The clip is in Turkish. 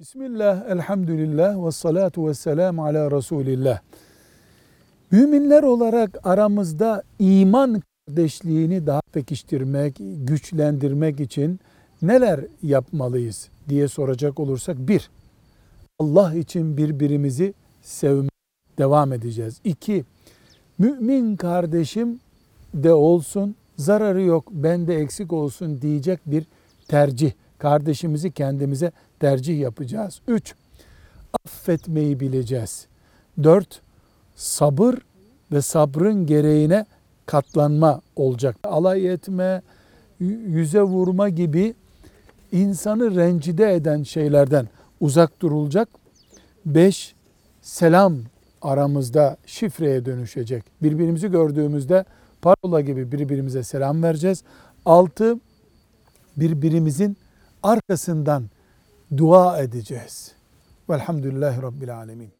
Bismillah, elhamdülillah ve salatu ve selamu ala Resulillah. Müminler olarak aramızda iman kardeşliğini daha pekiştirmek, güçlendirmek için neler yapmalıyız diye soracak olursak bir, Allah için birbirimizi sevmeye devam edeceğiz. İki, mümin kardeşim de olsun, zararı yok, bende eksik olsun diyecek bir tercih. Kardeşimizi kendimize tercih yapacağız. Üç, affetmeyi bileceğiz. Dört, sabır ve sabrın gereğine katlanma olacak. Alay etme, yüze vurma gibi insanı rencide eden şeylerden uzak durulacak. Beş, selam aramızda şifreye dönüşecek. Birbirimizi gördüğümüzde parola gibi birbirimize selam vereceğiz. Altı, birbirimizin arkasından dua edeceğiz. Velhamdülillahi Rabbil Alemin.